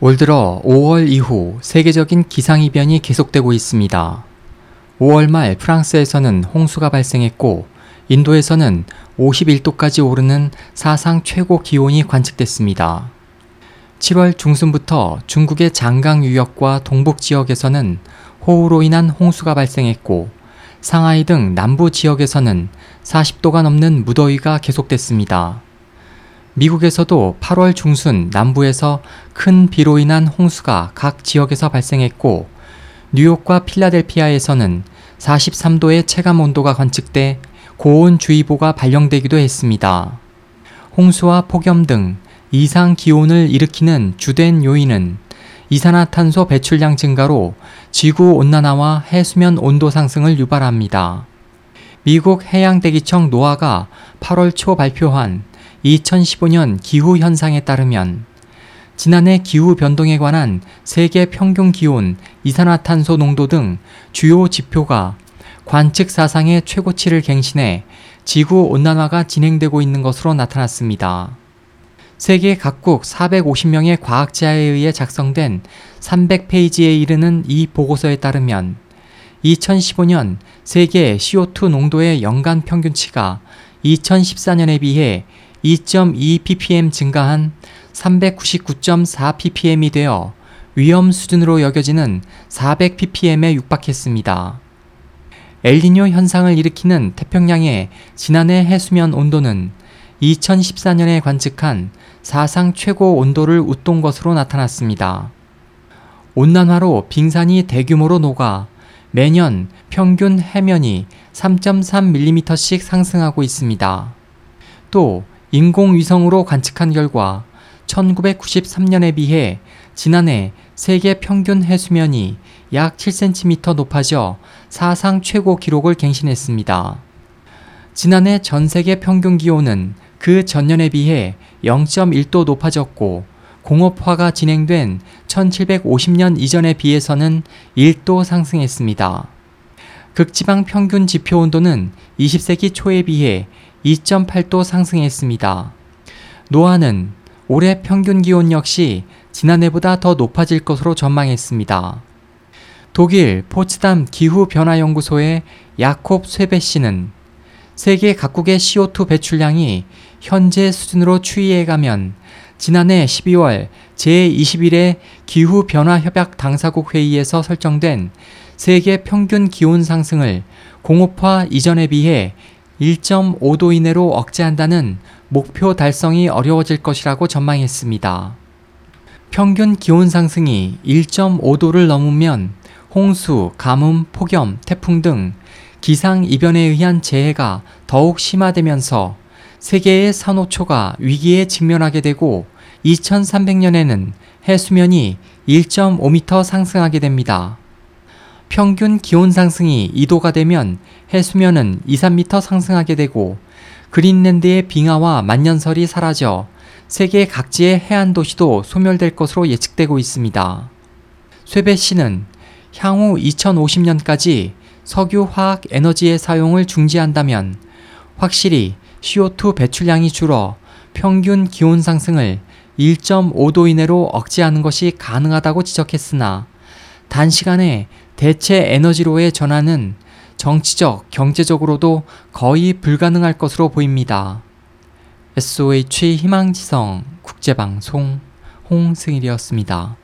올 들어 5월 이후 세계적인 기상이변이 계속되고 있습니다. 5월 말 프랑스에서는 홍수가 발생했고 인도에서는 51도까지 오르는 사상 최고 기온이 관측됐습니다. 7월 중순부터 중국의 장강 유역과 동북 지역에서는 호우로 인한 홍수가 발생했고 상하이 등 남부 지역에서는 40도가 넘는 무더위가 계속됐습니다. 미국에서도 8월 중순 남부에서 큰 비로 인한 홍수가 각 지역에서 발생했고 뉴욕과 필라델피아에서는 43도의 체감 온도가 관측돼 고온주의보가 발령되기도 했습니다. 홍수와 폭염 등 이상 기온을 일으키는 주된 요인은 이산화탄소 배출량 증가로 지구 온난화와 해수면 온도 상승을 유발합니다. 미국 해양대기청 노아가 8월 초 발표한 2015년 기후 현상에 따르면 지난해 기후 변동에 관한 세계 평균 기온, 이산화탄소 농도 등 주요 지표가 관측 사상의 최고치를 갱신해 지구 온난화가 진행되고 있는 것으로 나타났습니다. 세계 각국 450명의 과학자에 의해 작성된 300페이지에 이르는 이 보고서에 따르면 2015년 세계 CO2 농도의 연간 평균치가 2014년에 비해 2.2 ppm 증가한 399.4 ppm이 되어 위험 수준으로 여겨지는 400 ppm에 육박했습니다. 엘니뇨 현상을 일으키는 태평양의 지난해 해수면 온도는 2014년에 관측한 사상 최고 온도를 웃돈 것으로 나타났습니다. 온난화로 빙산이 대규모로 녹아 매년 평균 해면이 3.3mm씩 상승하고 있습니다. 또 인공위성으로 관측한 결과 1993년에 비해 지난해 세계 평균 해수면이 약 7cm 높아져 사상 최고 기록을 갱신했습니다. 지난해 전 세계 평균 기온은 그 전년에 비해 0.1도 높아졌고 공업화가 진행된 1750년 이전에 비해서는 1도 상승했습니다. 극지방 평균 지표 온도는 20세기 초에 비해 2.8도 상승했습니다. 노아는 올해 평균 기온 역시 지난해보다 더 높아질 것으로 전망했습니다. 독일 포츠담 기후변화연구소의 야콥 쇠베 씨는 세계 각국의 CO2 배출량이 현재 수준으로 추이해 가면 지난해 12월 제21회 기후변화협약 당사국 회의에서 설정된 세계 평균 기온 상승을 공업화 이전에 비해 1.5도 이내로 억제한다는 목표 달성이 어려워질 것이라고 전망했습니다. 평균 기온 상승이 1.5도를 넘으면 홍수, 가뭄, 폭염, 태풍 등 기상 이변에 의한 재해가 더욱 심화되면서 세계의 산호초가 위기에 직면하게 되고 2300년에는 해수면이 1.5m 상승하게 됩니다. 평균 기온 상승이 2도가 되면 해수면은 2, 3m 상승하게 되고 그린랜드의 빙하와 만년설이 사라져 세계 각지의 해안 도시도 소멸될 것으로 예측되고 있습니다. 쇠배 씨는 향후 2050년까지 석유 화학 에너지의 사용을 중지한다면 확실히 CO2 배출량이 줄어 평균 기온 상승을 1.5도 이내로 억제하는 것이 가능하다고 지적했으나 단시간에 대체 에너지로의 전환은 정치적, 경제적으로도 거의 불가능할 것으로 보입니다. SOH 희망지성 국제방송 홍승일이었습니다.